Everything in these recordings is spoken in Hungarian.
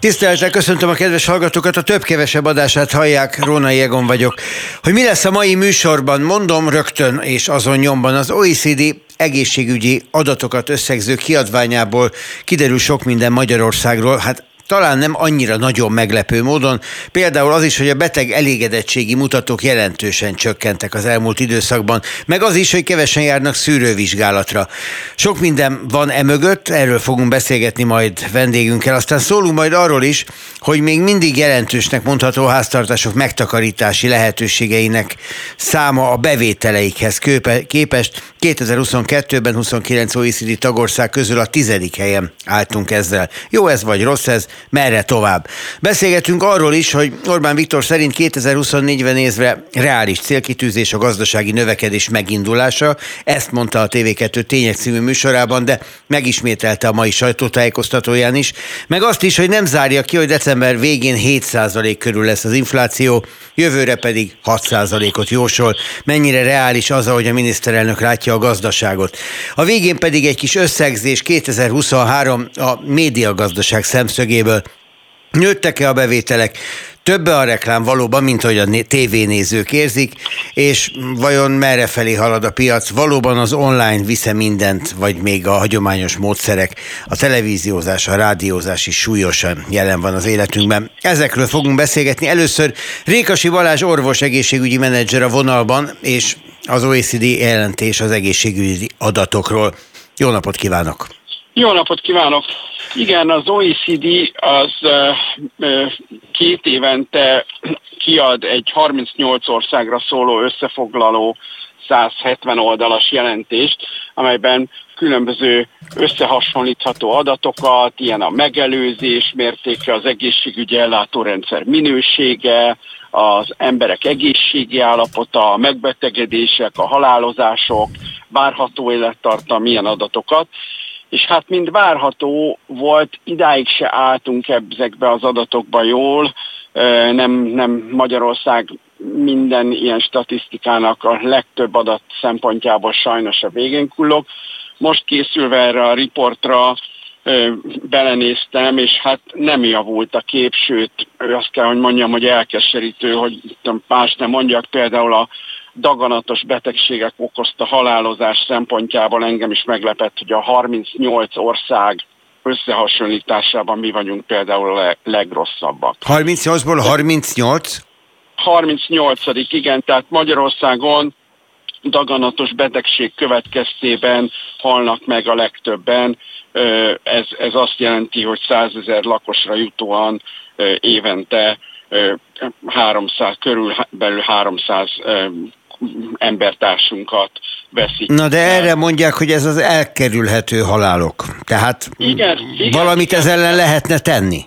Tisztelettel köszöntöm a kedves hallgatókat, a több-kevesebb adását hallják, Rónai Egon vagyok. Hogy mi lesz a mai műsorban, mondom rögtön és azon nyomban. Az OECD egészségügyi adatokat összegző kiadványából kiderül sok minden Magyarországról, hát talán nem annyira nagyon meglepő módon. Például az is, hogy a beteg elégedettségi mutatók jelentősen csökkentek az elmúlt időszakban, meg az is, hogy kevesen járnak szűrővizsgálatra. Sok minden van emögött, erről fogunk beszélgetni majd vendégünkkel, aztán szólunk majd arról is, hogy még mindig jelentősnek mondható háztartások megtakarítási lehetőségeinek száma a bevételeikhez képest 2022-ben 29 OECD tagország közül a tizedik helyen álltunk ezzel. Jó ez vagy rossz ez, merre tovább. Beszélgetünk arról is, hogy Orbán Viktor szerint 2024-ben nézve reális célkitűzés a gazdasági növekedés megindulása. Ezt mondta a TV2 Tények című műsorában, de megismételte a mai sajtótájékoztatóján is. Meg azt is, hogy nem zárja ki, hogy december végén 7% körül lesz az infláció, jövőre pedig 6%-ot jósol. Mennyire reális az, ahogy a miniszterelnök látja a gazdaságot. A végén pedig egy kis összegzés 2023 a médiagazdaság szemszögéből. Nőttek-e a bevételek? Több a reklám valóban, mint hogy a tévénézők érzik, és vajon merre felé halad a piac? Valóban az online visze mindent, vagy még a hagyományos módszerek, a televíziózás, a rádiózás is súlyosan jelen van az életünkben. Ezekről fogunk beszélgetni. Először Rékasi Balázs orvos egészségügyi menedzser a vonalban, és az OECD jelentés az egészségügyi adatokról. Jó napot kívánok! Jó napot kívánok! Igen, az OECD az két évente kiad egy 38 országra szóló összefoglaló 170 oldalas jelentést, amelyben különböző összehasonlítható adatokat, ilyen a megelőzés mértéke, az egészségügyi ellátórendszer minősége, az emberek egészségi állapota, a megbetegedések, a halálozások, várható élettartam, milyen adatokat, és hát mind várható volt, idáig se álltunk ezekbe az adatokba jól, nem, nem Magyarország minden ilyen statisztikának a legtöbb adat szempontjából sajnos a végén kullog. Most készülve erre a riportra belenéztem, és hát nem javult a kép, sőt, azt kell, hogy mondjam, hogy elkeserítő, hogy más nem mondjak, például a daganatos betegségek okozta halálozás szempontjából engem is meglepett, hogy a 38 ország összehasonlításában mi vagyunk például a legrosszabbak. 38-ból 38? 38 igen, tehát Magyarországon daganatos betegség következtében halnak meg a legtöbben. Ez, ez azt jelenti, hogy 100 ezer lakosra jutóan évente 300, körülbelül 300 embertársunkat veszik. Na de erre mondják, hogy ez az elkerülhető halálok. Tehát igen, igen, valamit igen. ez ellen lehetne tenni.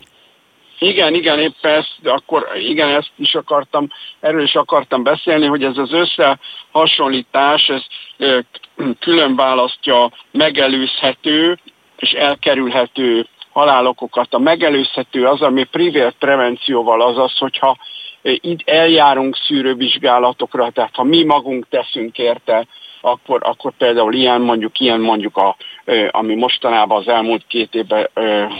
Igen, igen, épp ezt, akkor igen, ezt is akartam, erről is akartam beszélni, hogy ez az összehasonlítás, ez külön választja megelőzhető és elkerülhető halálokokat. A megelőzhető az, ami privát prevencióval az az, hogyha itt eljárunk szűrővizsgálatokra, tehát ha mi magunk teszünk érte, akkor, akkor például ilyen mondjuk, ilyen mondjuk a, ami mostanában az elmúlt két évben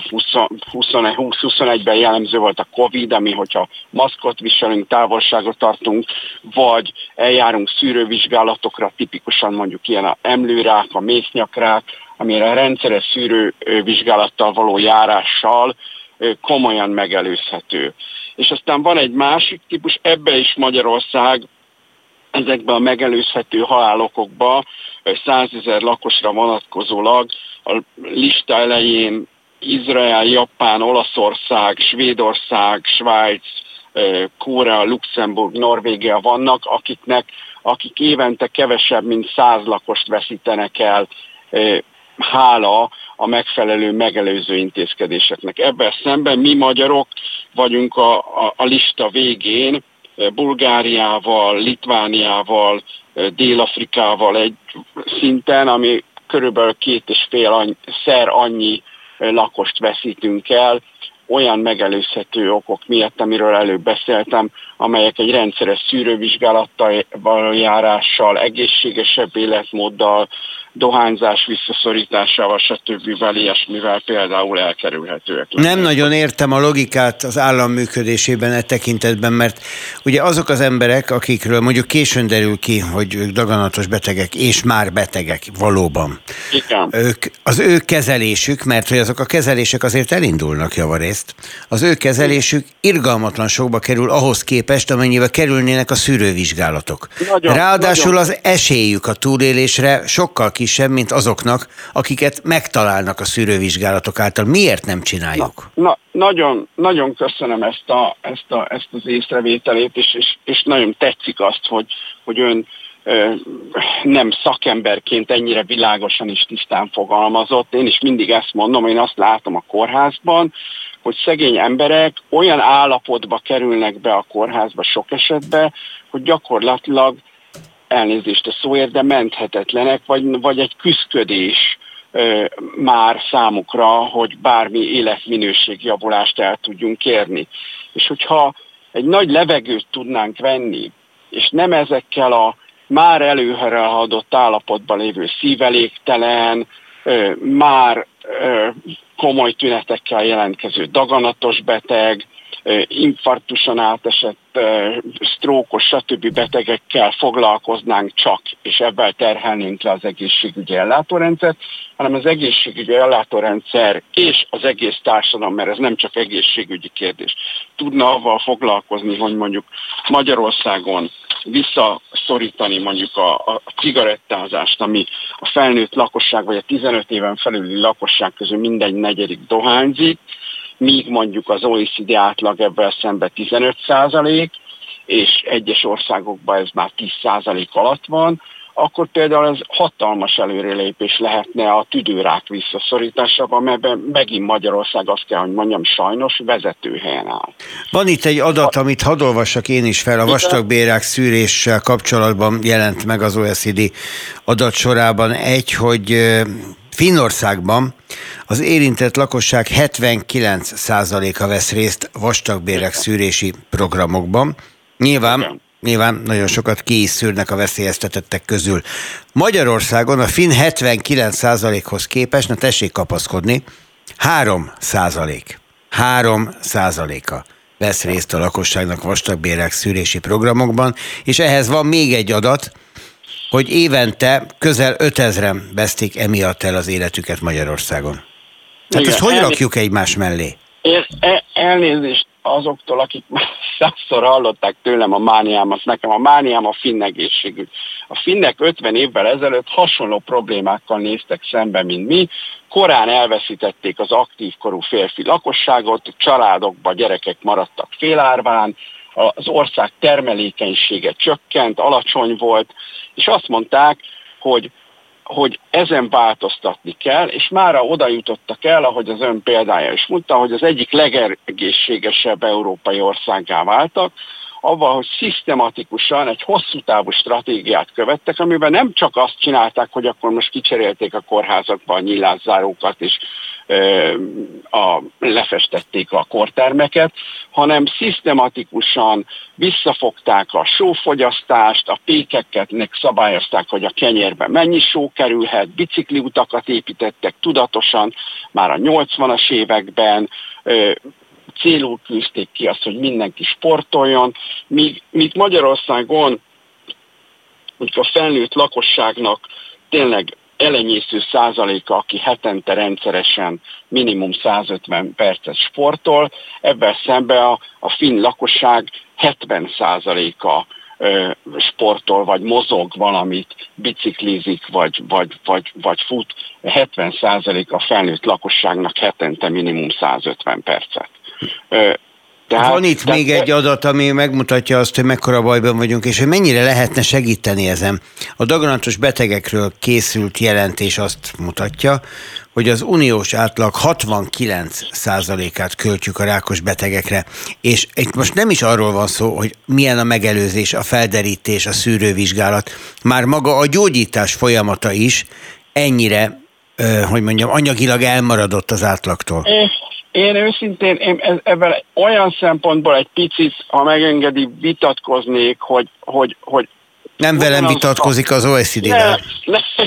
20-21-ben jellemző volt a Covid, ami hogyha maszkot viselünk, távolságot tartunk, vagy eljárunk szűrővizsgálatokra, tipikusan mondjuk ilyen a emlőrák, a méhnyakrák, amire a rendszeres szűrővizsgálattal való járással komolyan megelőzhető. És aztán van egy másik típus, ebbe is Magyarország ezekben a megelőzhető halálokokba 100 ezer lakosra vonatkozólag a lista elején Izrael, Japán, Olaszország, Svédország, Svájc, Korea, Luxemburg, Norvégia vannak, akiknek, akik évente kevesebb, mint 100 lakost veszítenek el hála a megfelelő megelőző intézkedéseknek. Ebben szemben mi magyarok vagyunk a, a, a lista végén, Bulgáriával, Litvániával, Dél-Afrikával egy szinten, ami körülbelül két és fél annyi, szer annyi lakost veszítünk el, olyan megelőzhető okok miatt, amiről előbb beszéltem, amelyek egy rendszeres szűrővizsgálattal járással, egészségesebb életmóddal, dohányzás visszaszorításával, stb. ilyesmivel például elkerülhetőek. Nem nagyon értem a logikát az állam működésében e tekintetben, mert ugye azok az emberek, akikről mondjuk későn derül ki, hogy ők daganatos betegek, és már betegek valóban. Igen. Ők, az ő kezelésük, mert hogy azok a kezelések azért elindulnak javarészt, az ő kezelésük irgalmatlan sokba kerül ahhoz képest, amennyivel kerülnének a szűrővizsgálatok. Nagyon, Ráadásul nagyon. az esélyük a túlélésre sokkal kisebb, mint azoknak, akiket megtalálnak a szűrővizsgálatok által. Miért nem csináljuk? Na, na, nagyon, nagyon köszönöm ezt, a, ezt, a, ezt az észrevételét, és, és, és nagyon tetszik azt, hogy, hogy ön nem szakemberként ennyire világosan és tisztán fogalmazott. Én is mindig ezt mondom, én azt látom a kórházban, hogy szegény emberek olyan állapotba kerülnek be a kórházba sok esetben, hogy gyakorlatilag elnézést a szóért, de menthetetlenek, vagy, vagy egy küszködés már számukra, hogy bármi életminőségjavulást el tudjunk kérni. És hogyha egy nagy levegőt tudnánk venni, és nem ezekkel a már előre adott állapotban lévő szíveléktelen, már komoly tünetekkel jelentkező daganatos beteg, infarktuson átesett, sztrókos, stb. betegekkel foglalkoznánk csak, és ebben terhelnénk le az egészségügyi ellátórendszert, hanem az egészségügyi ellátórendszer és az egész társadalom, mert ez nem csak egészségügyi kérdés, tudna avval foglalkozni, hogy mondjuk Magyarországon visszaszorítani mondjuk a, a cigarettázást, ami a felnőtt lakosság vagy a 15 éven felüli lakosság közül mindegy negyedik dohányzik, míg mondjuk az OECD átlag ebben szemben 15 százalék, és egyes országokban ez már 10 százalék alatt van, akkor például ez hatalmas előrelépés lehetne a tüdőrák visszaszorításában, mert megint Magyarország azt kell, hogy mondjam, sajnos vezető helyen áll. Van itt egy adat, amit hadd olvassak én is fel, a vastagbérák szűréssel kapcsolatban jelent meg az OECD adatsorában egy, hogy Finnországban az érintett lakosság 79%-a vesz részt vastagbérek szűrési programokban. Nyilván, nyilván nagyon sokat ki is szűrnek a veszélyeztetettek közül. Magyarországon a finn 79%-hoz képest, na tessék kapaszkodni, 3 százalék. 3 százaléka vesz részt a lakosságnak vastagbérek szűrési programokban, és ehhez van még egy adat, hogy évente közel 5000-en veszték emiatt el az életüket Magyarországon. Tehát ezt hogy rakjuk egymás mellé? Én, e, elnézést azoktól, akik már százszor hallották tőlem a mániámat, nekem a mániám a finn egészségügy. A finnek 50 évvel ezelőtt hasonló problémákkal néztek szembe, mint mi. Korán elveszítették az aktív korú férfi lakosságot, családokba gyerekek maradtak félárván, az ország termelékenysége csökkent, alacsony volt, és azt mondták, hogy hogy ezen változtatni kell, és mára oda jutottak el, ahogy az ön példája is mondta, hogy az egyik legegészségesebb európai országá váltak, avval, hogy szisztematikusan egy hosszú távú stratégiát követtek, amiben nem csak azt csinálták, hogy akkor most kicserélték a kórházakba a nyílászárókat, és a, lefestették a kortermeket, hanem szisztematikusan visszafogták a sófogyasztást, a pékeket szabályozták, hogy a kenyérben mennyi só kerülhet, bicikliutakat építettek tudatosan már a 80-as években, célul küzdték ki azt, hogy mindenki sportoljon, míg, míg Magyarországon a felnőtt lakosságnak tényleg elenyésző százaléka, aki hetente rendszeresen minimum 150 percet sportol, ebben szemben a, a finn lakosság 70 százaléka sportol, vagy mozog valamit, biciklizik, vagy, vagy, vagy, vagy fut, 70 százalék a felnőtt lakosságnak hetente minimum 150 percet. Tehát, Van itt tehát, még egy adat, ami megmutatja azt, hogy mekkora bajban vagyunk, és hogy mennyire lehetne segíteni ezen. A daganatos betegekről készült jelentés azt mutatja, hogy az uniós átlag 69%-át költjük a rákos betegekre, és itt most nem is arról van szó, hogy milyen a megelőzés, a felderítés, a szűrővizsgálat, már maga a gyógyítás folyamata is ennyire, hogy mondjam, anyagilag elmaradott az átlagtól. Én őszintén én ebben olyan szempontból egy picit, ha megengedi, vitatkoznék, hogy, hogy, hogy nem velem vitatkozik az OECD-vel.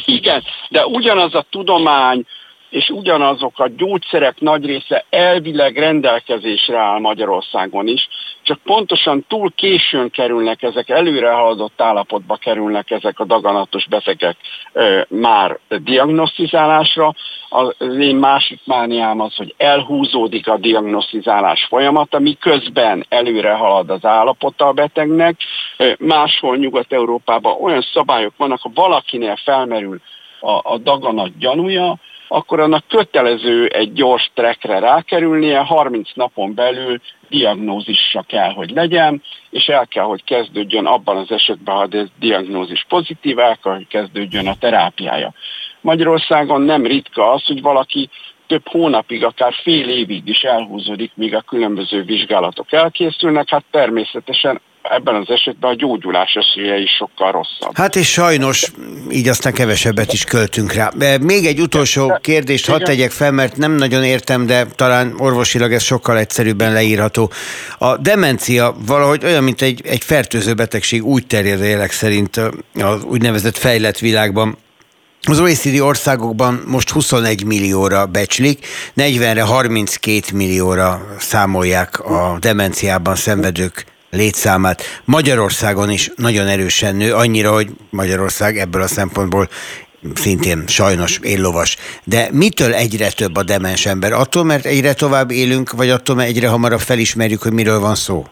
igen, de ugyanaz a tudomány, és ugyanazok a gyógyszerek nagy része elvileg rendelkezésre áll Magyarországon is, csak pontosan túl későn kerülnek ezek, előre haladott állapotba kerülnek ezek a daganatos betegek e, már diagnosztizálásra. Az én másik mániám az, hogy elhúzódik a diagnosztizálás folyamata, miközben előre halad az állapota a betegnek. E, máshol Nyugat-Európában olyan szabályok vannak, ha valakinél felmerül a, a daganat gyanúja, akkor annak kötelező egy gyors trekre rákerülnie, 30 napon belül diagnózisra kell, hogy legyen, és el kell, hogy kezdődjön abban az esetben, ha ez diagnózis pozitív, el kell, hogy kezdődjön a terápiája. Magyarországon nem ritka az, hogy valaki több hónapig, akár fél évig is elhúzódik, míg a különböző vizsgálatok elkészülnek, hát természetesen ebben az esetben a gyógyulás esélye is sokkal rosszabb. Hát és sajnos így aztán kevesebbet is költünk rá. Még egy utolsó kérdést hadd tegyek fel, mert nem nagyon értem, de talán orvosilag ez sokkal egyszerűbben leírható. A demencia valahogy olyan, mint egy, egy fertőző betegség, úgy terjed a jelek szerint az úgynevezett fejlett világban, az OECD országokban most 21 millióra becslik, 40-re 32 millióra számolják a demenciában szenvedők létszámát. Magyarországon is nagyon erősen nő, annyira, hogy Magyarország ebből a szempontból szintén sajnos éllovas. De mitől egyre több a demens ember? Attól, mert egyre tovább élünk, vagy attól, mert egyre hamarabb felismerjük, hogy miről van szó?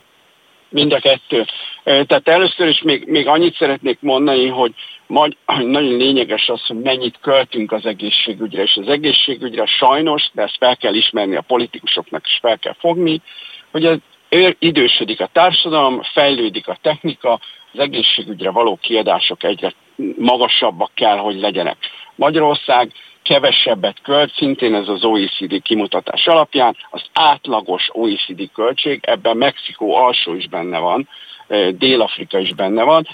Mind a kettő. Tehát először is még, még annyit szeretnék mondani, hogy majd, nagyon lényeges az, hogy mennyit költünk az egészségügyre, és az egészségügyre sajnos, de ezt fel kell ismerni a politikusoknak is fel kell fogni, hogy ez idősödik a társadalom, fejlődik a technika, az egészségügyre való kiadások egyre magasabbak kell, hogy legyenek. Magyarország kevesebbet költ, szintén ez az OECD kimutatás alapján, az átlagos OECD költség, ebben Mexikó alsó is benne van, Dél-Afrika is benne van.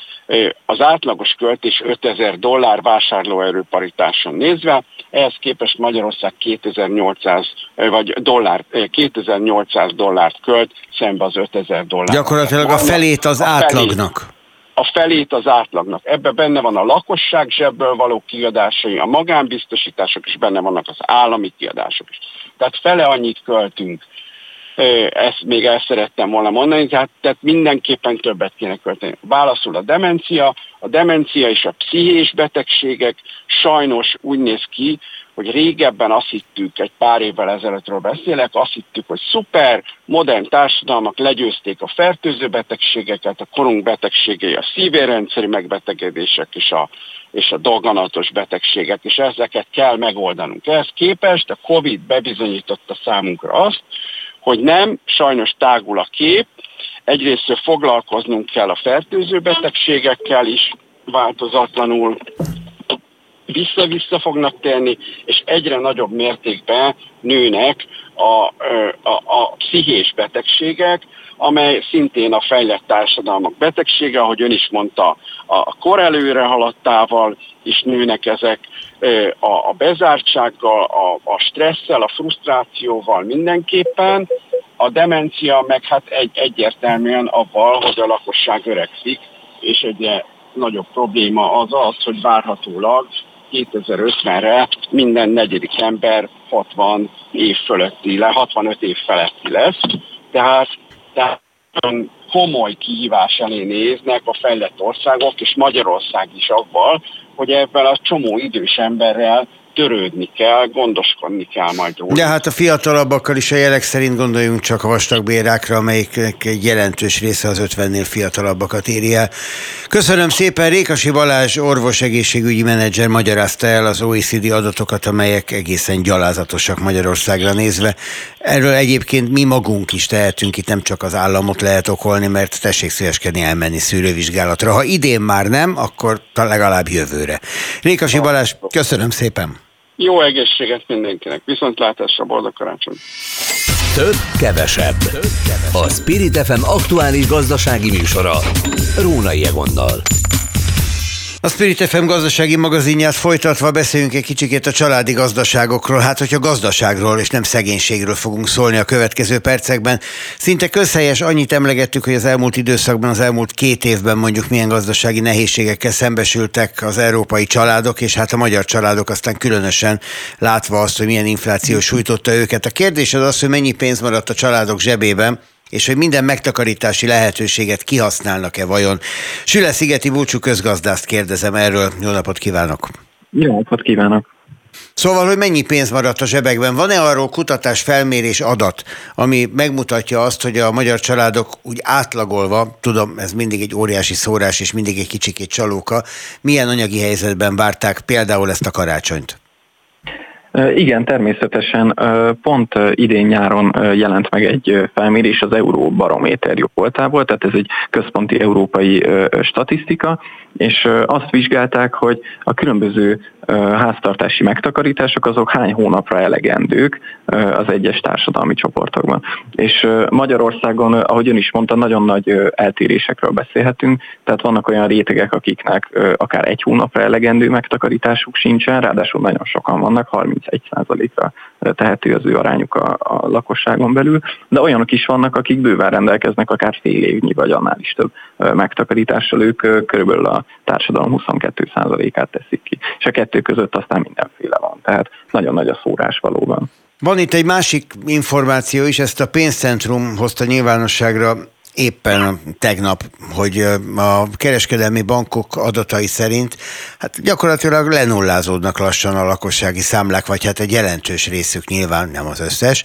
Az átlagos költés 5000 dollár vásárlóerő paritáson nézve, ehhez képest Magyarország 2800 vagy dollár, 2800 dollárt költ szembe az 5000 dollár. Gyakorlatilag a felét az átlagnak. A felét az átlagnak. Ebben benne van a lakosság zsebből való kiadásai, a magánbiztosítások is benne vannak, az állami kiadások is. Tehát fele annyit költünk ezt még el szerettem volna mondani, tehát, tehát mindenképpen többet kéne költeni. Válaszul a demencia, a demencia és a pszichés betegségek sajnos úgy néz ki, hogy régebben azt hittük, egy pár évvel ezelőttről beszélek, azt hittük, hogy szuper, modern társadalmak legyőzték a fertőző betegségeket, a korunk betegségei, a szívérendszeri megbetegedések és a, és a dolganatos betegségek, és ezeket kell megoldanunk. Ehhez képest a Covid bebizonyította számunkra azt, hogy nem, sajnos tágul a kép, egyrészt foglalkoznunk kell a fertőző betegségekkel is, változatlanul vissza-vissza fognak tenni, és egyre nagyobb mértékben nőnek a, a, a pszichés betegségek, amely szintén a fejlett társadalmak betegsége, ahogy ön is mondta, a kor előre haladtával is nőnek ezek, a, a bezártsággal, a, a stresszel, a frusztrációval mindenképpen, a demencia meg hát egy, egyértelműen avval, hogy a lakosság öregszik, és egy nagyobb probléma az az, hogy várhatólag 2050-re minden negyedik ember 60 év fölötti, 65 év feletti lesz. Tehát, tehát komoly kihívás elé néznek a fejlett országok, és Magyarország is avval, hogy ebben a csomó idős emberrel törődni kell, gondoskodni kell majd róla. De hát a fiatalabbakkal is a jelek szerint gondoljunk csak a vastagbérákra, amelyiknek egy jelentős része az 50-nél fiatalabbakat éri el. Köszönöm szépen, Rékasi Balázs orvos egészségügyi menedzser magyarázta el az OECD adatokat, amelyek egészen gyalázatosak Magyarországra nézve. Erről egyébként mi magunk is tehetünk, itt nem csak az államot lehet okolni, mert tessék szíveskedni elmenni szűrővizsgálatra. Ha idén már nem, akkor legalább jövőre. Rékasi Balázs, köszönöm szépen! Jó egészséget mindenkinek, viszontlátásra, boldog karácsony! Több, kevesebb. A Spirit FM aktuális gazdasági műsora. Rónai Egonnal. A Spirit FM gazdasági magazinját folytatva beszéljünk egy kicsikét a családi gazdaságokról. Hát, hogyha gazdaságról és nem szegénységről fogunk szólni a következő percekben. Szinte közhelyes annyit emlegettük, hogy az elmúlt időszakban, az elmúlt két évben mondjuk milyen gazdasági nehézségekkel szembesültek az európai családok, és hát a magyar családok aztán különösen látva azt, hogy milyen infláció sújtotta őket. A kérdés az az, hogy mennyi pénz maradt a családok zsebében, és hogy minden megtakarítási lehetőséget kihasználnak-e vajon. Süle Szigeti Búcsú közgazdászt kérdezem erről. Jó napot kívánok! Jó napot kívánok! Szóval, hogy mennyi pénz maradt a zsebekben? Van-e arról kutatás, felmérés, adat, ami megmutatja azt, hogy a magyar családok úgy átlagolva, tudom, ez mindig egy óriási szórás és mindig egy kicsikét csalóka, milyen anyagi helyzetben várták például ezt a karácsonyt? Igen, természetesen. Pont idén nyáron jelent meg egy felmérés az Euróbarométer voltából, tehát ez egy központi európai statisztika, és azt vizsgálták, hogy a különböző háztartási megtakarítások azok hány hónapra elegendők az egyes társadalmi csoportokban. És Magyarországon, ahogy ön is mondta, nagyon nagy eltérésekről beszélhetünk, tehát vannak olyan rétegek, akiknek akár egy hónapra elegendő megtakarításuk sincsen, ráadásul nagyon sokan vannak, 31%-ra tehető az ő arányuk a, a lakosságon belül, de olyanok is vannak, akik bőven rendelkeznek akár fél évnyi vagy annál is több megtakarítással, ők körülbelül a társadalom 22%-át teszik ki. És a kettő között aztán mindenféle van. Tehát nagyon nagy a szórás valóban. Van itt egy másik információ is, ezt a pénzcentrum hozta nyilvánosságra éppen tegnap, hogy a kereskedelmi bankok adatai szerint hát gyakorlatilag lenullázódnak lassan a lakossági számlák, vagy hát egy jelentős részük nyilván, nem az összes.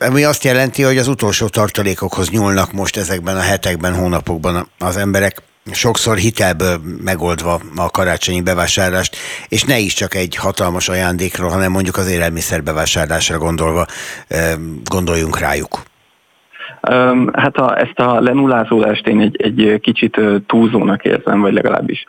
Ami azt jelenti, hogy az utolsó tartalékokhoz nyúlnak most ezekben a hetekben, hónapokban az emberek sokszor hitelből megoldva a karácsonyi bevásárlást, és ne is csak egy hatalmas ajándékról, hanem mondjuk az élelmiszer bevásárlásra gondolva gondoljunk rájuk. Hát a, ezt a lenullázódást én egy, egy kicsit túlzónak érzem, vagy legalábbis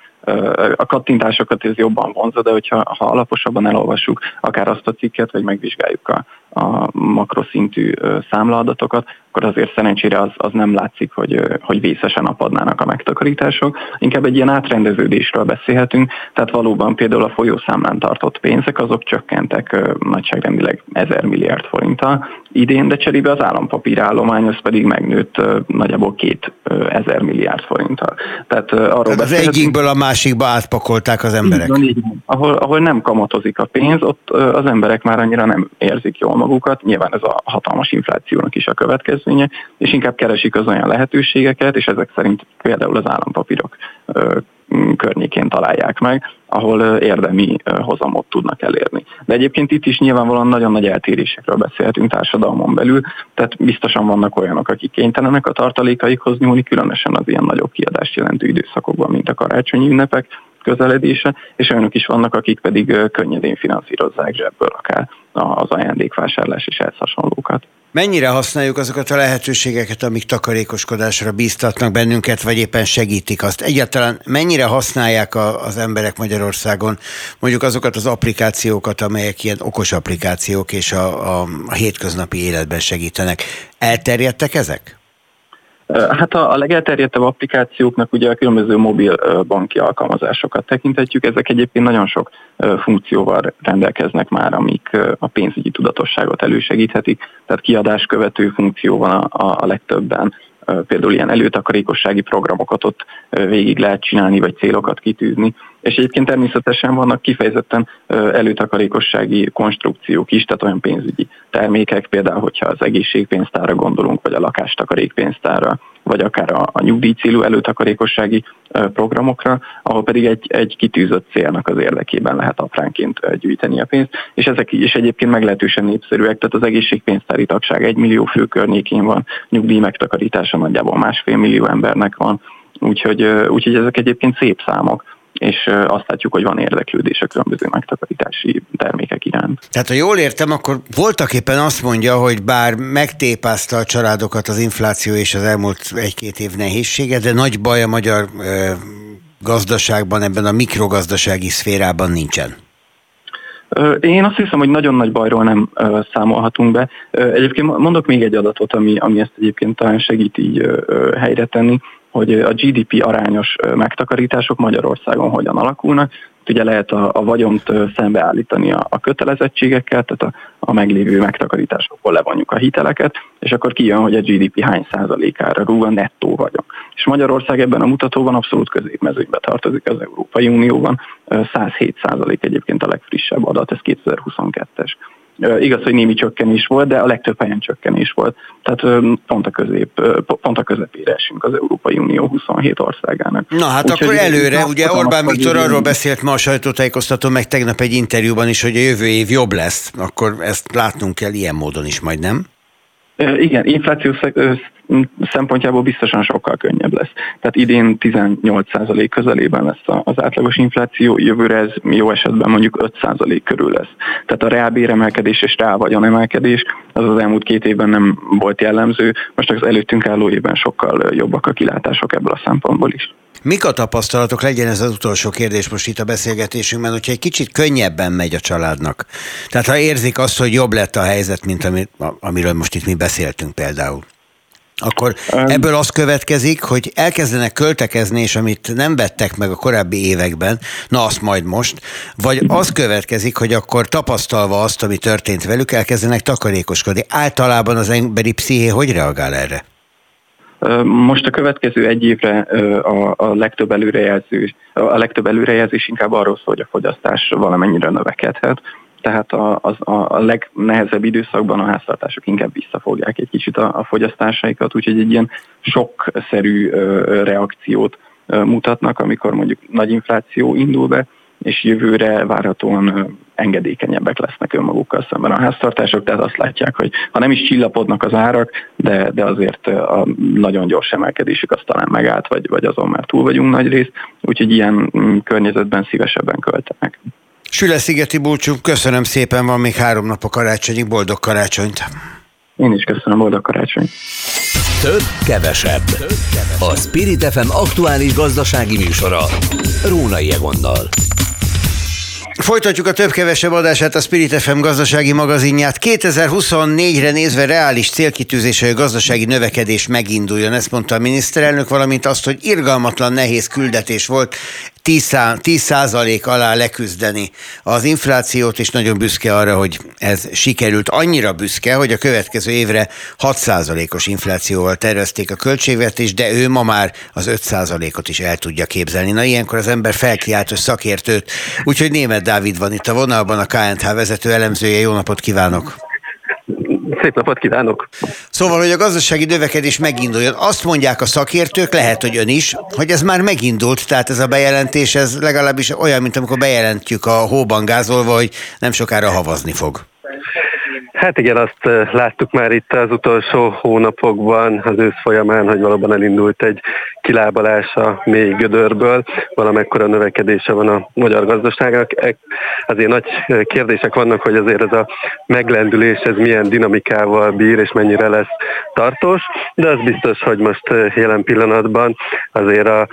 a kattintásokat ez jobban vonza, de hogyha ha alaposabban elolvassuk akár azt a cikket, vagy megvizsgáljuk a, a makroszintű számlaadatokat, akkor azért szerencsére az, az nem látszik, hogy, hogy vészesen apadnának a megtakarítások. Inkább egy ilyen átrendeződésről beszélhetünk, tehát valóban például a folyószámlán tartott pénzek, azok csökkentek nagyságrendileg 1000 milliárd forinttal idén, de cserébe az állampapírállomány az pedig megnőtt nagyjából 2000 milliárd forinttal. Tehát arról Tehát az egyikből a másikba átpakolták az emberek. Így van, így van. Ahol, ahol nem kamatozik a pénz, ott az emberek már annyira nem érzik jól magukat, nyilván ez a hatalmas inflációnak is a következménye, és inkább keresik az olyan lehetőségeket, és ezek szerint például az állampapírok környékén találják meg, ahol érdemi hozamot tudnak elérni. De egyébként itt is nyilvánvalóan nagyon nagy eltérésekről beszélhetünk társadalmon belül, tehát biztosan vannak olyanok, akik kénytelenek a tartalékaikhoz nyúlni, különösen az ilyen nagyobb kiadást jelentő időszakokban, mint a karácsonyi ünnepek, közeledése, és olyanok is vannak, akik pedig könnyedén finanszírozzák zsebből akár az ajándékvásárlás és ehhez hasonlókat. Mennyire használjuk azokat a lehetőségeket, amik takarékoskodásra bíztatnak bennünket, vagy éppen segítik azt? Egyáltalán mennyire használják a, az emberek Magyarországon mondjuk azokat az applikációkat, amelyek ilyen okos applikációk és a, a, a hétköznapi életben segítenek? Elterjedtek ezek? Hát a, a legelterjedtebb applikációknak ugye a különböző mobil banki alkalmazásokat tekinthetjük, ezek egyébként nagyon sok funkcióval rendelkeznek már, amik a pénzügyi tudatosságot elősegíthetik, tehát kiadás követő funkció van a, a legtöbben, például ilyen előtakarékossági programokat ott végig lehet csinálni, vagy célokat kitűzni. És egyébként természetesen vannak kifejezetten előtakarékossági konstrukciók is, tehát olyan pénzügyi termékek, például hogyha az egészségpénztára gondolunk, vagy a lakástakarékpénztára, vagy akár a, a nyugdíjcélú előtakarékossági programokra, ahol pedig egy, egy kitűzött célnak az érdekében lehet apránként gyűjteni a pénzt, és ezek is egyébként meglehetősen népszerűek, tehát az egészségpénztári tagság egy millió fő környékén van, nyugdíj megtakarítása nagyjából másfél millió embernek van, úgyhogy, úgyhogy ezek egyébként szép számok és azt látjuk, hogy van érdeklődés a különböző megtakarítási termékek iránt. Tehát ha jól értem, akkor voltak éppen azt mondja, hogy bár megtépázta a családokat az infláció és az elmúlt egy-két év nehézsége, de nagy baj a magyar ö, gazdaságban, ebben a mikrogazdasági szférában nincsen. Én azt hiszem, hogy nagyon nagy bajról nem számolhatunk be. Egyébként mondok még egy adatot, ami, ami ezt egyébként talán segít így helyre tenni, hogy a GDP arányos megtakarítások Magyarországon hogyan alakulnak ugye lehet a, a vagyont szembeállítani a, a kötelezettségekkel, tehát a, a meglévő megtakarításokból levonjuk a hiteleket, és akkor kijön, hogy a GDP hány százalékára rúg a nettó vagyon. És Magyarország ebben a mutatóban abszolút középmezőbe tartozik az Európai Unióban, 107 százalék egyébként a legfrissebb adat, ez 2022-es. Igaz, hogy némi csökkenés volt, de a legtöbb helyen csökkenés volt. Tehát pont a, közép, pont a közepére esünk az Európai Unió 27 országának. Na hát Úgy, akkor előre, ugye Orbán Viktor arról beszélt ma a sajtótájékoztató, meg tegnap egy interjúban is, hogy a jövő év jobb lesz, akkor ezt látnunk kell ilyen módon is majd, nem? Igen, infláció szempontjából biztosan sokkal könnyebb lesz. Tehát idén 18% közelében lesz az átlagos infláció, jövőre ez jó esetben mondjuk 5% körül lesz. Tehát a reálbéremelkedés és emelkedés az az elmúlt két évben nem volt jellemző, most az előttünk álló évben sokkal jobbak a kilátások ebből a szempontból is. Mik a tapasztalatok, legyen ez az utolsó kérdés most itt a beszélgetésünkben, hogyha egy kicsit könnyebben megy a családnak. Tehát ha érzik azt, hogy jobb lett a helyzet, mint amiről most itt mi beszéltünk például akkor ebből az következik, hogy elkezdenek költekezni, és amit nem vettek meg a korábbi években, na azt majd most, vagy az következik, hogy akkor tapasztalva azt, ami történt velük, elkezdenek takarékoskodni. Általában az emberi psziché hogy reagál erre? Most a következő egy évre a, a legtöbb előrejelzés, a legtöbb előrejelzés inkább arról szól, hogy a fogyasztás valamennyire növekedhet. Tehát a, az, a legnehezebb időszakban a háztartások inkább visszafogják egy kicsit a, a fogyasztásaikat, úgyhogy egy ilyen sokszerű reakciót mutatnak, amikor mondjuk nagy infláció indul be, és jövőre várhatóan engedékenyebbek lesznek önmagukkal szemben a háztartások, tehát azt látják, hogy ha nem is csillapodnak az árak, de, de azért a nagyon gyors emelkedésük az talán megállt, vagy, vagy azon már túl vagyunk nagy rész, úgyhogy ilyen mm, környezetben szívesebben költenek. Süle-szigeti búcsú, köszönöm szépen, van még három nap a karácsonyig, boldog karácsonyt! Én is köszönöm, boldog karácsony! Több, kevesebb. Több, kevesebb. A Spirit FM aktuális gazdasági műsora. Rónai Egonnal. Folytatjuk a több-kevesebb adását a Spirit FM gazdasági magazinját. 2024-re nézve reális célkitűzése, hogy a gazdasági növekedés meginduljon, ezt mondta a miniszterelnök, valamint azt, hogy irgalmatlan nehéz küldetés volt 10 százalék alá leküzdeni az inflációt, és nagyon büszke arra, hogy ez sikerült. Annyira büszke, hogy a következő évre 6 százalékos inflációval tervezték a költségvetést, de ő ma már az 5 százalékot is el tudja képzelni. Na ilyenkor az ember felkiált szakértőt, úgyhogy német Dávid van itt a vonalban, a KNH vezető elemzője. Jó napot kívánok! Szép napot kívánok! Szóval, hogy a gazdasági növekedés meginduljon. Azt mondják a szakértők, lehet, hogy ön is, hogy ez már megindult, tehát ez a bejelentés, ez legalábbis olyan, mint amikor bejelentjük a hóban gázolva, hogy nem sokára havazni fog. Hát igen, azt láttuk már itt az utolsó hónapokban, az ősz folyamán, hogy valóban elindult egy kilábalás a mély gödörből, valamekkora növekedése van a magyar gazdaságnak. E, azért nagy kérdések vannak, hogy azért ez a meglendülés, ez milyen dinamikával bír, és mennyire lesz tartós, de az biztos, hogy most jelen pillanatban azért a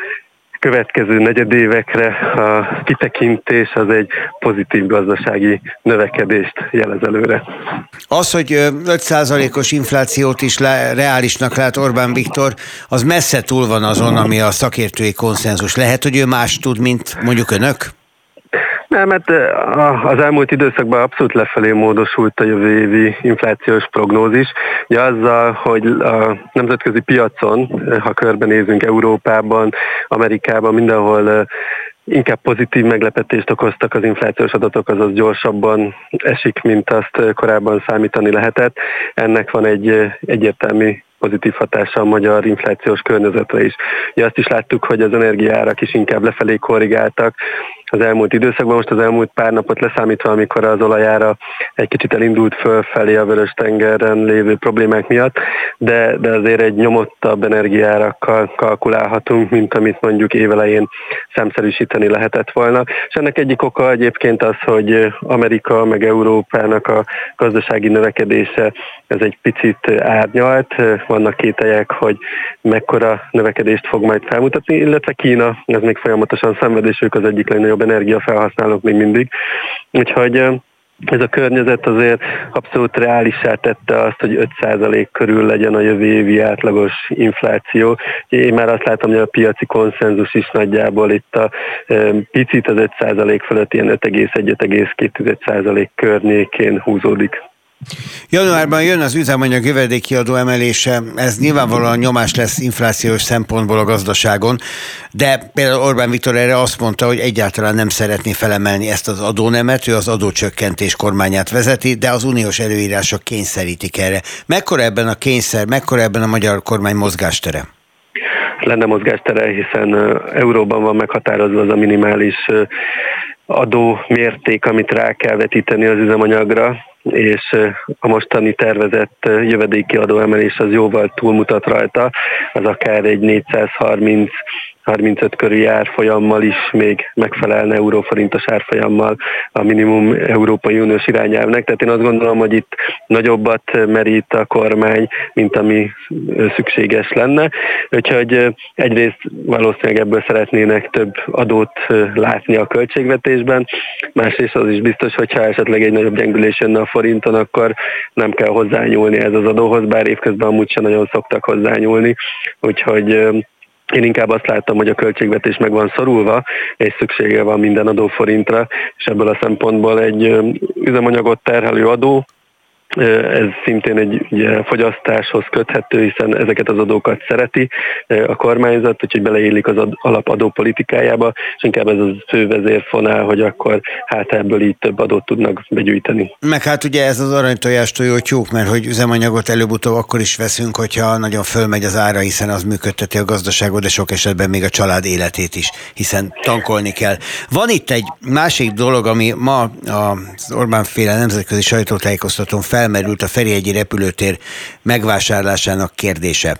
következő negyedévekre a kitekintés az egy pozitív gazdasági növekedést jelez előre. Az, hogy 5%-os inflációt is le, reálisnak lát Orbán Viktor, az messze túl van azon, ami a szakértői konszenzus. Lehet, hogy ő más tud, mint mondjuk önök? Nem, mert az elmúlt időszakban abszolút lefelé módosult a jövő évi inflációs prognózis. Ugye azzal, hogy a nemzetközi piacon, ha körbenézünk Európában, Amerikában, mindenhol inkább pozitív meglepetést okoztak az inflációs adatok, azaz gyorsabban esik, mint azt korábban számítani lehetett. Ennek van egy egyértelmű pozitív hatása a magyar inflációs környezetre is. Ugye azt is láttuk, hogy az energiárak is inkább lefelé korrigáltak, az elmúlt időszakban, most az elmúlt pár napot leszámítva, amikor az olajára egy kicsit elindult fölfelé a vörös tengeren lévő problémák miatt, de, de azért egy nyomottabb energiárakkal kalkulálhatunk, mint amit mondjuk évelején szemszerűsíteni lehetett volna. És ennek egyik oka egyébként az, hogy Amerika meg Európának a gazdasági növekedése ez egy picit árnyalt, vannak kételyek, hogy mekkora növekedést fog majd felmutatni, illetve Kína, ez még folyamatosan szenvedés, ők az egyik legnagyobb energiafelhasználók még mindig. Úgyhogy ez a környezet azért abszolút reálisá tette azt, hogy 5% körül legyen a jövő évi átlagos infláció. Én már azt látom, hogy a piaci konszenzus is nagyjából itt a picit az 5% fölött ilyen 5,1-5,2% környékén húzódik. Januárban jön az üzemanyag jövedékiadó emelése, ez nyilvánvalóan nyomás lesz inflációs szempontból a gazdaságon, de például Orbán Viktor erre azt mondta, hogy egyáltalán nem szeretné felemelni ezt az adónemet, ő az adócsökkentés kormányát vezeti, de az uniós előírások kényszerítik erre. Mekkora ebben a kényszer, mekkora ebben a magyar kormány mozgástere? Lenne mozgástere, hiszen euróban van meghatározva az a minimális adó mérték, amit rá kell vetíteni az üzemanyagra, és a mostani tervezett jövedéki adóemelés az jóval túlmutat rajta, az akár egy 430 35 körüli árfolyammal is még megfelelne euróforintos árfolyammal a minimum Európai Uniós irányelvnek. Tehát én azt gondolom, hogy itt nagyobbat merít a kormány, mint ami szükséges lenne. Úgyhogy egyrészt valószínűleg ebből szeretnének több adót látni a költségvetésben, másrészt az is biztos, hogyha esetleg egy nagyobb gyengülés jönne a forinton, akkor nem kell hozzányúlni ez az adóhoz, bár évközben amúgy sem nagyon szoktak hozzányúlni. Úgyhogy én inkább azt láttam, hogy a költségvetés meg van szorulva, és szüksége van minden adóforintra, és ebből a szempontból egy üzemanyagot terhelő adó, ez szintén egy ugye, fogyasztáshoz köthető, hiszen ezeket az adókat szereti a kormányzat, úgyhogy beleillik az alapadó politikájába, és inkább ez a fő vezérfonál, hogy akkor hát ebből így több adót tudnak begyűjteni. Meg hát ugye ez az aranytojás tojótyúk, mert hogy üzemanyagot előbb-utóbb akkor is veszünk, hogyha nagyon fölmegy az ára, hiszen az működteti a gazdaságot, de sok esetben még a család életét is, hiszen tankolni kell. Van itt egy másik dolog, ami ma az Orbán féle nemzetközi sajtótájékoztatón fel felmerült a Ferihegyi repülőtér megvásárlásának kérdése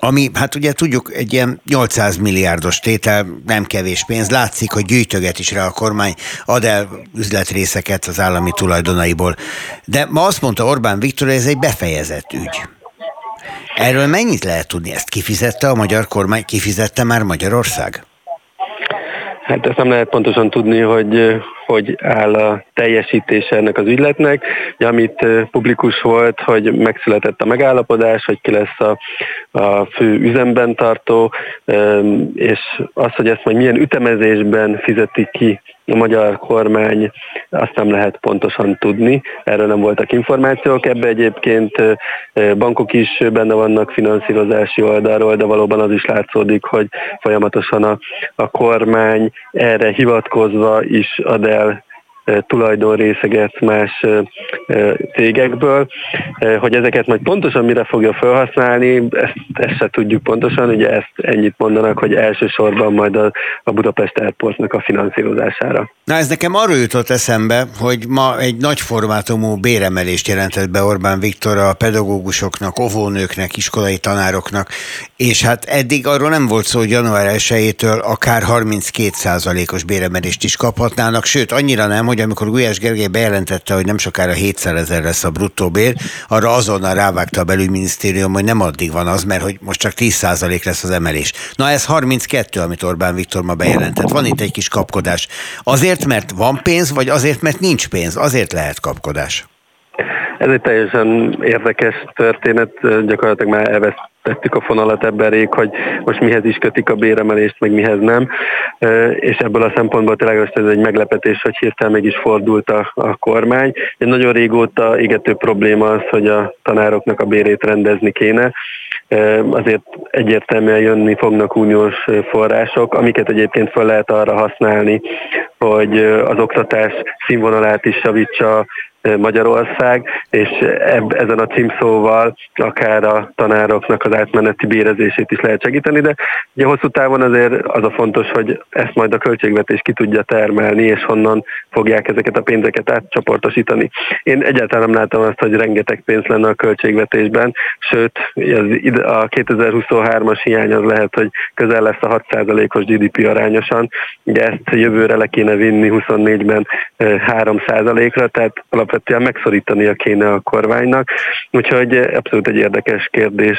ami, hát ugye tudjuk, egy ilyen 800 milliárdos tétel, nem kevés pénz. Látszik, hogy gyűjtöget is rá a kormány, ad el üzletrészeket az állami tulajdonaiból. De ma azt mondta Orbán Viktor, hogy ez egy befejezett ügy. Erről mennyit lehet tudni? Ezt kifizette a magyar kormány? Kifizette már Magyarország? Hát ezt nem lehet pontosan tudni, hogy hogy áll a teljesítése ennek az ügyletnek. Ugye, amit publikus volt, hogy megszületett a megállapodás, hogy ki lesz a, a fő üzemben tartó, és az, hogy ezt majd milyen ütemezésben fizeti ki a magyar kormány, azt nem lehet pontosan tudni, erről nem voltak információk. Ebbe egyébként bankok is benne vannak finanszírozási oldalról, de valóban az is látszódik, hogy folyamatosan a, a kormány erre hivatkozva is ad el tulajdonrészeget más cégekből. Hogy ezeket majd pontosan mire fogja felhasználni, ezt, ezt se tudjuk pontosan, ugye ezt ennyit mondanak, hogy elsősorban majd a, a Budapest Airportnak a finanszírozására. Na ez nekem arról jutott eszembe, hogy ma egy nagy formátumú béremelést jelentett be Orbán Viktor a pedagógusoknak, óvónőknek, iskolai tanároknak, és hát eddig arról nem volt szó, hogy január 1-től akár 32%-os béremelést is kaphatnának, sőt annyira nem, hogy hogy amikor Gulyás Gergely bejelentette, hogy nem sokára 700 ezer lesz a bruttó bér, arra azonnal rávágta a belügyminisztérium, hogy nem addig van az, mert hogy most csak 10% lesz az emelés. Na ez 32, amit Orbán Viktor ma bejelentett. Van itt egy kis kapkodás. Azért, mert van pénz, vagy azért, mert nincs pénz? Azért lehet kapkodás. Ez egy teljesen érdekes történet, gyakorlatilag már elvesztettük a fonalat ebben rég, hogy most mihez is kötik a béremelést, meg mihez nem, és ebből a szempontból tényleg most ez egy meglepetés, hogy hirtelen mégis fordult a, a kormány. Egy nagyon régóta égető probléma az, hogy a tanároknak a bérét rendezni kéne, azért egyértelműen jönni fognak uniós források, amiket egyébként fel lehet arra használni, hogy az oktatás színvonalát is javítsa Magyarország, és eb, ezen a címszóval akár a tanároknak az átmeneti bérezését is lehet segíteni, de ugye hosszú távon azért az a fontos, hogy ezt majd a költségvetés ki tudja termelni, és honnan fogják ezeket a pénzeket átcsoportosítani. Én egyáltalán nem látom azt, hogy rengeteg pénz lenne a költségvetésben, sőt, a 2023-as hiány az lehet, hogy közel lesz a 6%-os GDP arányosan, ugye ezt jövőre le kéne vinni 24-ben 3%-ra, tehát alapvetően megszorítania kéne a kormánynak, úgyhogy abszolút egy érdekes kérdés,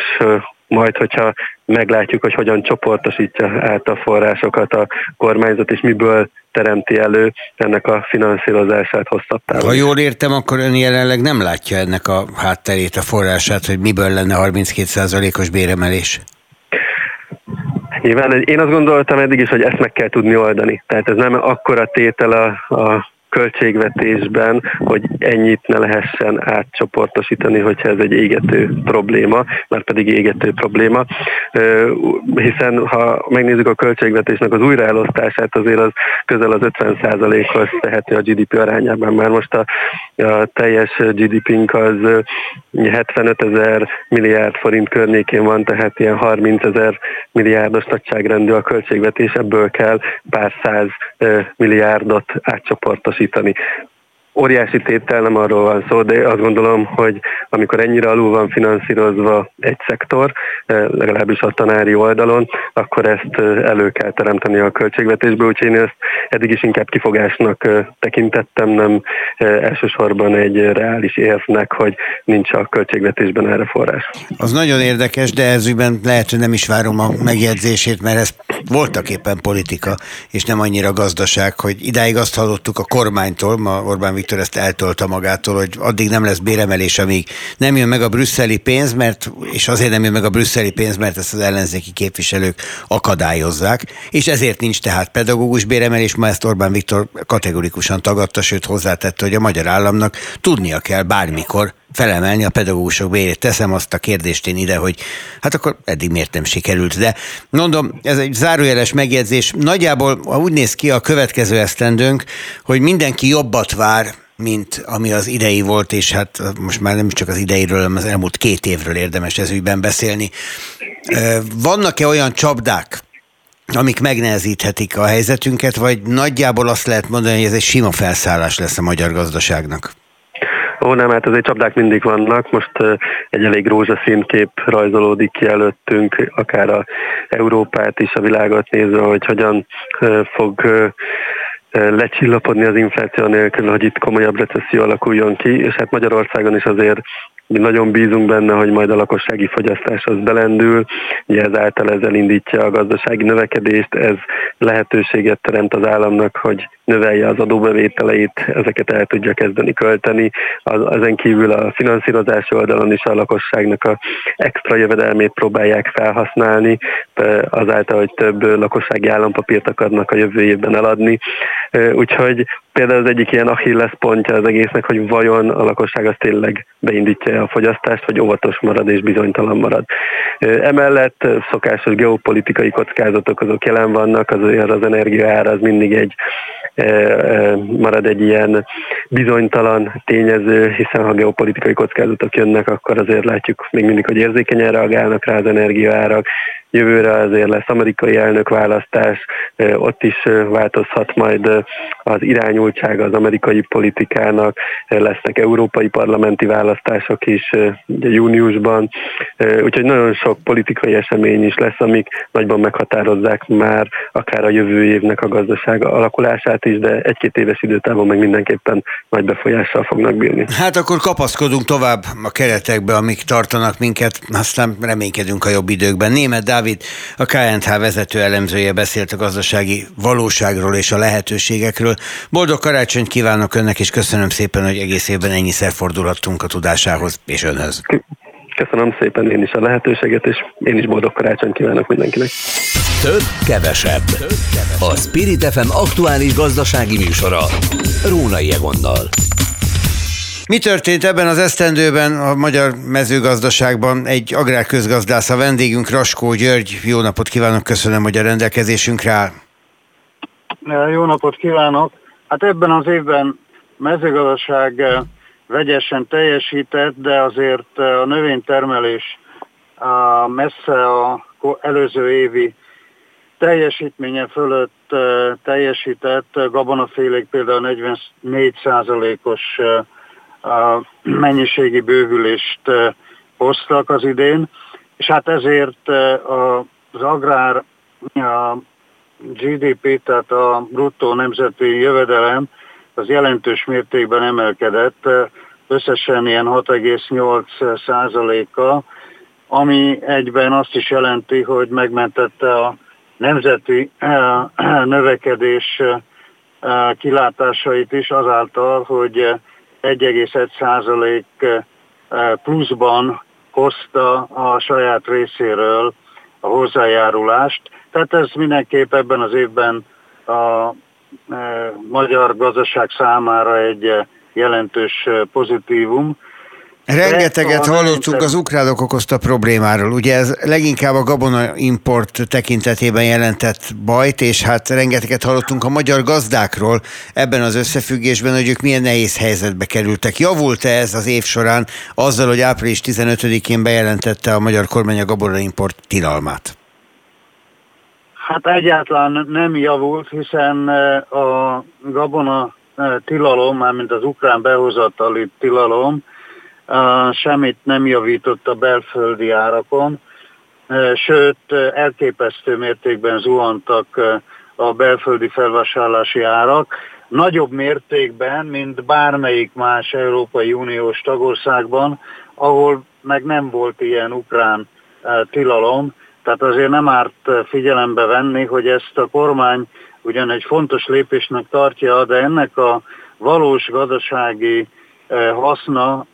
majd, hogyha meglátjuk, hogy hogyan csoportosítja át a forrásokat a kormányzat, és miből teremti elő ennek a finanszírozását hosszabb távon. Ha jól értem, akkor ön jelenleg nem látja ennek a hátterét, a forrását, hogy miből lenne 32%-os béremelés? Nyilván én azt gondoltam eddig is, hogy ezt meg kell tudni oldani. Tehát ez nem akkora tétel a, a költségvetésben, hogy ennyit ne lehessen átcsoportosítani, hogyha ez egy égető probléma, mert pedig égető probléma, hiszen ha megnézzük a költségvetésnek az újraelosztását, azért az közel az 50%-hoz teheti a GDP arányában, már most a, a teljes GDP-nk az 75 ezer milliárd forint környékén van, tehát ilyen 30 ezer milliárdos nagyságrendű a költségvetés, ebből kell pár száz milliárdot átcsoportosítani biztosítani. Óriási tétel nem arról van szó, de azt gondolom, hogy amikor ennyire alul van finanszírozva egy szektor, eh, legalábbis a tanári oldalon, akkor ezt eh, elő kell teremteni a költségvetésből, úgyhogy én ezt eddig is inkább kifogásnak eh, tekintettem, nem elsősorban egy reális érvnek, hogy nincs a költségvetésben erre forrás. Az nagyon érdekes, de ezügyben lehet, hogy nem is várom a megjegyzését, mert ez voltak éppen politika, és nem annyira gazdaság, hogy idáig azt hallottuk a kormánytól, ma Orbán Viktor ezt eltolta magától, hogy addig nem lesz béremelés, amíg nem jön meg a brüsszeli pénz, mert, és azért nem jön meg a brüsszeli pénz, mert ezt az ellenzéki képviselők akadályozzák, és ezért nincs tehát pedagógus béremelés, ma ezt Orbán Viktor kategorikusan tagadta, sőt hozzátette, hogy a magyar államnak tudnia kell bármikor felemelni a pedagógusok bérét. Teszem azt a kérdést én ide, hogy hát akkor eddig miért nem sikerült. De mondom, ez egy zárójeles megjegyzés. Nagyjából úgy néz ki a következő esztendőnk, hogy mindenki jobbat vár, mint ami az idei volt, és hát most már nem csak az ideiről, hanem az elmúlt két évről érdemes ez ügyben beszélni. Vannak-e olyan csapdák, amik megnehezíthetik a helyzetünket, vagy nagyjából azt lehet mondani, hogy ez egy sima felszállás lesz a magyar gazdaságnak? Ó, nem, hát azért csapdák mindig vannak. Most egy elég rózsaszín kép rajzolódik ki előttünk, akár a Európát is, a világot nézve, hogy hogyan fog lecsillapodni az infláció nélkül, hogy itt komolyabb recesszió alakuljon ki, és hát Magyarországon is azért mi nagyon bízunk benne, hogy majd a lakossági fogyasztás az belendül, ugye ezáltal ezzel indítja a gazdasági növekedést, ez lehetőséget teremt az államnak, hogy növelje az adóbevételeit, ezeket el tudja kezdeni költeni. Az, ezen kívül a finanszírozási oldalon is a lakosságnak a extra jövedelmét próbálják felhasználni, azáltal, hogy több lakossági állampapírt akarnak a jövő évben eladni. Úgyhogy például az egyik ilyen Achilles pontja az egésznek, hogy vajon a lakosság az tényleg beindítja a fogyasztást, vagy óvatos marad és bizonytalan marad. Emellett szokásos geopolitikai kockázatok azok jelen vannak, azért az energiaára az mindig egy marad egy ilyen bizonytalan tényező, hiszen ha geopolitikai kockázatok jönnek, akkor azért látjuk még mindig, hogy érzékenyen reagálnak rá az energiaárak, Jövőre azért lesz amerikai elnökválasztás, ott is változhat majd az irányultsága az amerikai politikának, lesznek európai parlamenti választások is júniusban, úgyhogy nagyon sok politikai esemény is lesz, amik nagyban meghatározzák már akár a jövő évnek a gazdaság alakulását is, de egy-két éves időtávon meg mindenképpen nagy befolyással fognak bírni. Hát akkor kapaszkodunk tovább a keretekbe, amik tartanak minket, aztán reménykedünk a jobb időkben. Német Dávid, a KNH vezető elemzője beszélt a gazdasági valóságról és a lehetőségekről. Boldog karácsonyt kívánok önnek, és köszönöm szépen, hogy egész évben ennyiszer fordulhattunk a tudásához és önhöz. Köszönöm szépen én is a lehetőséget, és én is boldog karácsonyt kívánok mindenkinek. Több, kevesebb. A Spirit FM aktuális gazdasági műsora. Rónai Egonnal. Mi történt ebben az esztendőben a magyar mezőgazdaságban? Egy agrárközgazdász a vendégünk, Raskó György. Jó napot kívánok, köszönöm, hogy a rendelkezésünkre áll. Jó napot kívánok! Hát ebben az évben mezőgazdaság eh, vegyesen teljesített, de azért eh, a növénytermelés messze a előző évi teljesítménye fölött eh, teljesített, gabonafélék például 44 os a mennyiségi bővülést hoztak az idén, és hát ezért az agrár a GDP, tehát a bruttó nemzeti jövedelem az jelentős mértékben emelkedett, összesen ilyen 6,8 százaléka, ami egyben azt is jelenti, hogy megmentette a nemzeti növekedés kilátásait is azáltal, hogy 1,1% pluszban hozta a saját részéről a hozzájárulást. Tehát ez mindenképp ebben az évben a magyar gazdaság számára egy jelentős pozitívum. Rengeteget hallottunk az ukránok okozta problémáról. Ugye ez leginkább a gabona import tekintetében jelentett bajt, és hát rengeteget hallottunk a magyar gazdákról ebben az összefüggésben, hogy ők milyen nehéz helyzetbe kerültek. Javult-e ez az év során azzal, hogy április 15-én bejelentette a magyar kormány a gabona import tilalmát? Hát egyáltalán nem javult, hiszen a gabona tilalom, mármint az ukrán behozatali tilalom, semmit nem javított a belföldi árakon, sőt elképesztő mértékben zuhantak a belföldi felvásárlási árak, nagyobb mértékben, mint bármelyik más Európai Uniós tagországban, ahol meg nem volt ilyen ukrán tilalom, tehát azért nem árt figyelembe venni, hogy ezt a kormány ugyan egy fontos lépésnek tartja, de ennek a valós gazdasági haszna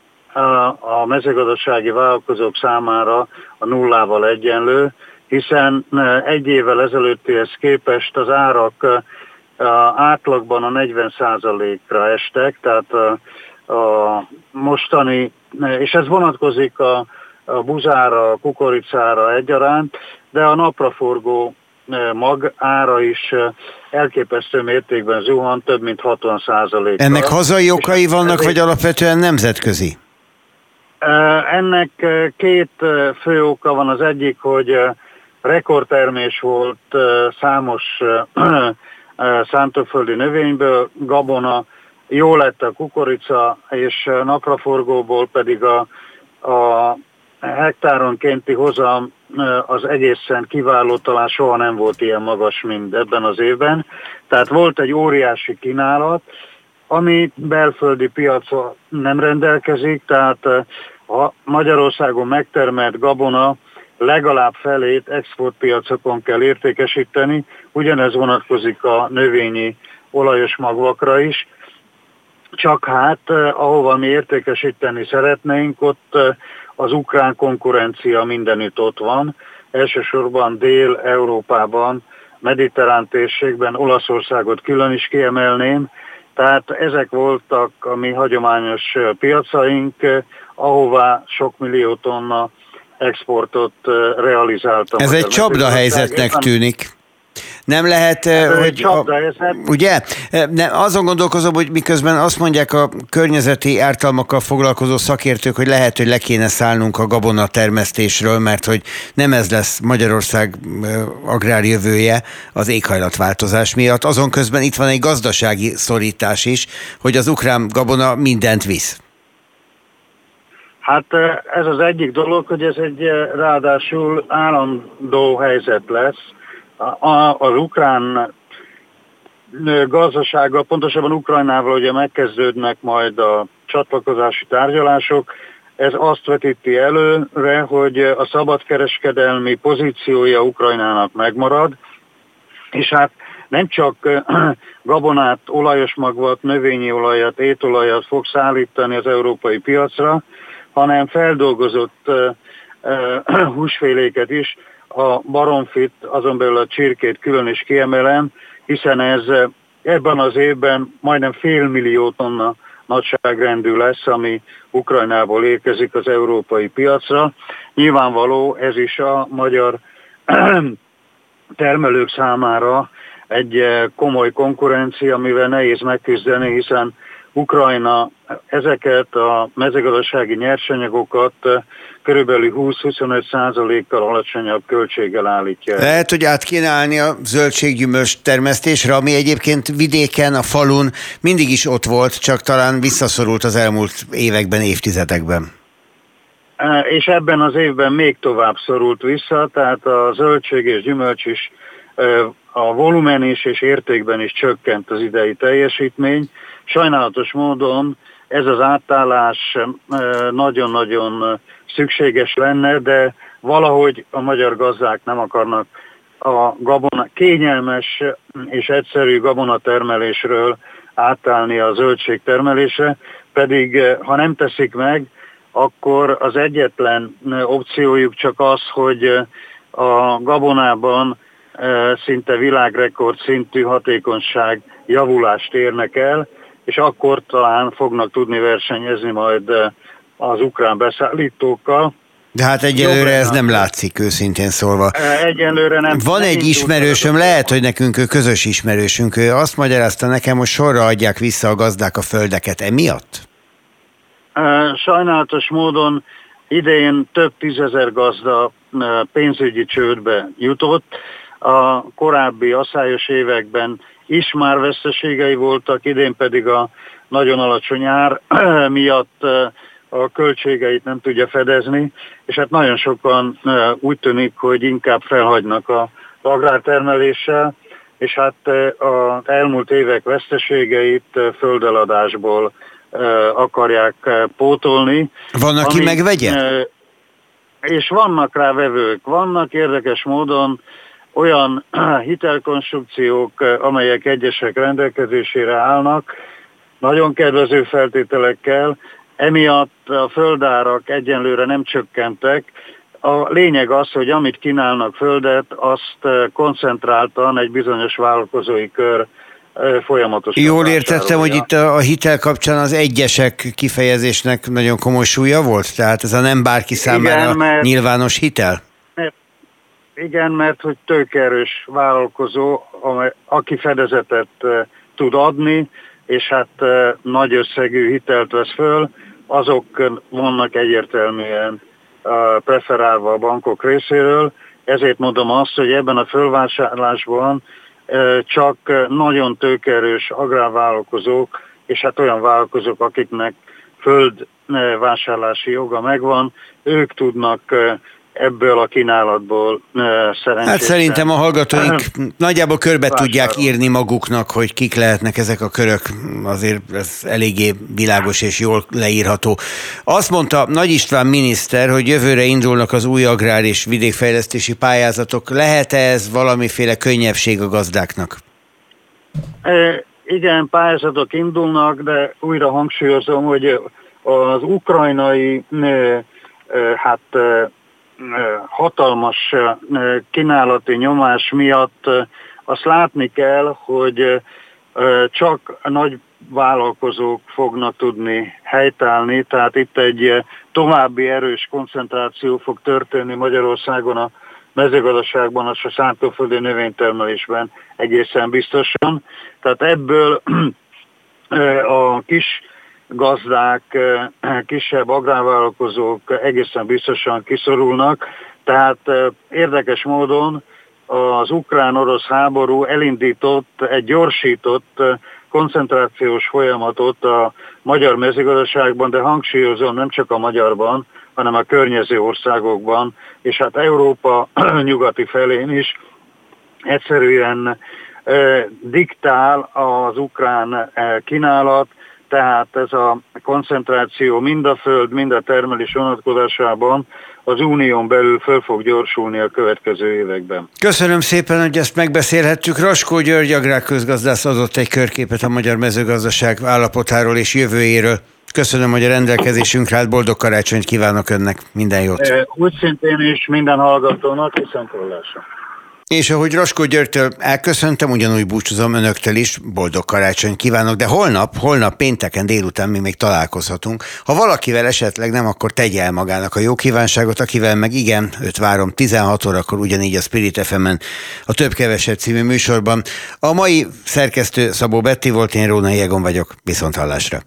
a mezőgazdasági vállalkozók számára a nullával egyenlő, hiszen e, egy évvel ezelőttihez képest az árak e, átlagban a 40%-ra estek, tehát a, a mostani, és ez vonatkozik a, a buzára, a kukoricára egyaránt, de a napraforgó e, mag ára is elképesztő mértékben zuhan, több mint 60 százalék. Ennek hazai okai vannak, vagy alapvetően nemzetközi? Ennek két fő oka van. Az egyik, hogy rekordtermés volt számos szántóföldi növényből, gabona, jó lett a kukorica, és napraforgóból pedig a, a hektáronkénti hozam az egészen kiváló, talán soha nem volt ilyen magas, mint ebben az évben. Tehát volt egy óriási kínálat, ami belföldi piacon nem rendelkezik, tehát a Magyarországon megtermelt gabona legalább felét exportpiacokon kell értékesíteni, ugyanez vonatkozik a növényi olajos magvakra is, csak hát eh, ahova mi értékesíteni szeretnénk, ott eh, az ukrán konkurencia mindenütt ott van, elsősorban Dél-Európában, mediterrán térségben, Olaszországot külön is kiemelném, tehát ezek voltak a mi hagyományos piacaink, ahová sok millió tonna exportot realizáltam. Ez egy csapda helyzetnek tűnik. Nem lehet, Ez hogy... A, ugye? Nem, azon gondolkozom, hogy miközben azt mondják a környezeti ártalmakkal foglalkozó szakértők, hogy lehet, hogy le kéne szállnunk a gabona termesztésről, mert hogy nem ez lesz Magyarország agrárjövője az éghajlatváltozás miatt. Azon közben itt van egy gazdasági szorítás is, hogy az ukrán gabona mindent visz. Hát ez az egyik dolog, hogy ez egy ráadásul állandó helyzet lesz, az ukrán gazdasága, pontosabban Ukrajnával ugye megkezdődnek majd a csatlakozási tárgyalások, ez azt vetíti előre, hogy a szabadkereskedelmi pozíciója Ukrajnának megmarad, és hát nem csak gabonát, olajos magvat, növényi olajat, étolajat fog szállítani az európai piacra, hanem feldolgozott húsféléket is, a baromfit, azon belül a csirkét külön is kiemelem, hiszen ez ebben az évben majdnem fél millió tonna nagyságrendű lesz, ami Ukrajnából érkezik az európai piacra. Nyilvánvaló ez is a magyar termelők számára egy komoly konkurencia, amivel nehéz megküzdeni, hiszen Ukrajna ezeket a mezőgazdasági nyersanyagokat körülbelül 20-25 százalékkal alacsonyabb költséggel állítja. Lehet, hogy át kéne állni a zöldséggyümölcs termesztésre, ami egyébként vidéken, a falun mindig is ott volt, csak talán visszaszorult az elmúlt években, évtizedekben. És ebben az évben még tovább szorult vissza, tehát a zöldség és gyümölcs is a volumen is és értékben is csökkent az idei teljesítmény. Sajnálatos módon ez az átállás nagyon-nagyon szükséges lenne, de valahogy a magyar gazdák nem akarnak a gabona, kényelmes és egyszerű gabonatermelésről átállni a zöldségtermelésre, pedig ha nem teszik meg, akkor az egyetlen opciójuk csak az, hogy a gabonában szinte világrekord szintű hatékonyság javulást érnek el, és akkor talán fognak tudni versenyezni majd az ukrán beszállítókkal. De hát egyelőre ez nem látszik, őszintén szólva. Egyelőre nem. Van nem egy ismerősöm, lehet, hogy nekünk ő közös ismerősünk, ő azt magyarázta nekem, hogy sorra adják vissza a gazdák a földeket emiatt? Sajnálatos módon idején több tízezer gazda pénzügyi csődbe jutott. A korábbi asszályos években is már veszteségei voltak, idén pedig a nagyon alacsony ár miatt a költségeit nem tudja fedezni, és hát nagyon sokan úgy tűnik, hogy inkább felhagynak a agrártermeléssel, és hát az elmúlt évek veszteségeit földeladásból akarják pótolni. Van, aki ami, megvegye? És vannak rá vevők. Vannak érdekes módon olyan hitelkonstrukciók, amelyek egyesek rendelkezésére állnak, nagyon kedvező feltételekkel, emiatt a földárak egyenlőre nem csökkentek. A lényeg az, hogy amit kínálnak földet, azt koncentráltan egy bizonyos vállalkozói kör folyamatosan. Jól értettem, hogy itt a hitel kapcsán az egyesek kifejezésnek nagyon komoly súlya volt? Tehát ez a nem bárki számára Igen, mert, nyilvános hitel? Igen, mert hogy tőkerős vállalkozó, aki fedezetet tud adni, és hát nagy összegű hitelt vesz föl, azok vannak egyértelműen preferálva a bankok részéről, ezért mondom azt, hogy ebben a fölvásárlásban csak nagyon tőkerős agrárvállalkozók, és hát olyan vállalkozók, akiknek föld vásárlási joga megvan, ők tudnak ebből a kínálatból szerencsére. Hát szerintem a hallgatóink nagyjából körbe vásárol. tudják írni maguknak, hogy kik lehetnek ezek a körök, azért ez eléggé világos és jól leírható. Azt mondta Nagy István miniszter, hogy jövőre indulnak az új agrár és vidékfejlesztési pályázatok. Lehet-e ez valamiféle könnyebbség a gazdáknak? Igen, pályázatok indulnak, de újra hangsúlyozom, hogy az ukrajnai hát hatalmas kínálati nyomás miatt azt látni kell, hogy csak nagy vállalkozók fognak tudni helytállni, tehát itt egy további erős koncentráció fog történni Magyarországon a mezőgazdaságban, a szántóföldi növénytermelésben egészen biztosan. Tehát ebből a kis gazdák, kisebb agrárvállalkozók egészen biztosan kiszorulnak, tehát eh, érdekes módon az ukrán-orosz háború elindított egy gyorsított koncentrációs folyamatot a magyar mezőgazdaságban, de hangsúlyozom nem csak a magyarban, hanem a környező országokban, és hát Európa nyugati felén is egyszerűen diktál az ukrán kínálat, tehát ez a koncentráció mind a föld, mind a termelés vonatkozásában az unión belül föl fog gyorsulni a következő években. Köszönöm szépen, hogy ezt megbeszélhettük. Raskó György agrárközgazdász adott egy körképet a magyar mezőgazdaság állapotáról és jövőjéről. Köszönöm, hogy a rendelkezésünkre állt. Boldog karácsonyt kívánok önnek. Minden jót. Úgy szintén is minden hallgatónak, viszont hallásra. És ahogy Raskó Györgytől elköszöntem, ugyanúgy búcsúzom önöktől is, boldog karácsony kívánok, de holnap, holnap pénteken délután mi még találkozhatunk. Ha valakivel esetleg nem, akkor tegye el magának a jó kívánságot, akivel meg igen, őt várom 16 órakor ugyanígy a Spirit fm a Több-Kevesebb című műsorban. A mai szerkesztő Szabó Betti volt, én Róna Jegon vagyok, viszont hallásra.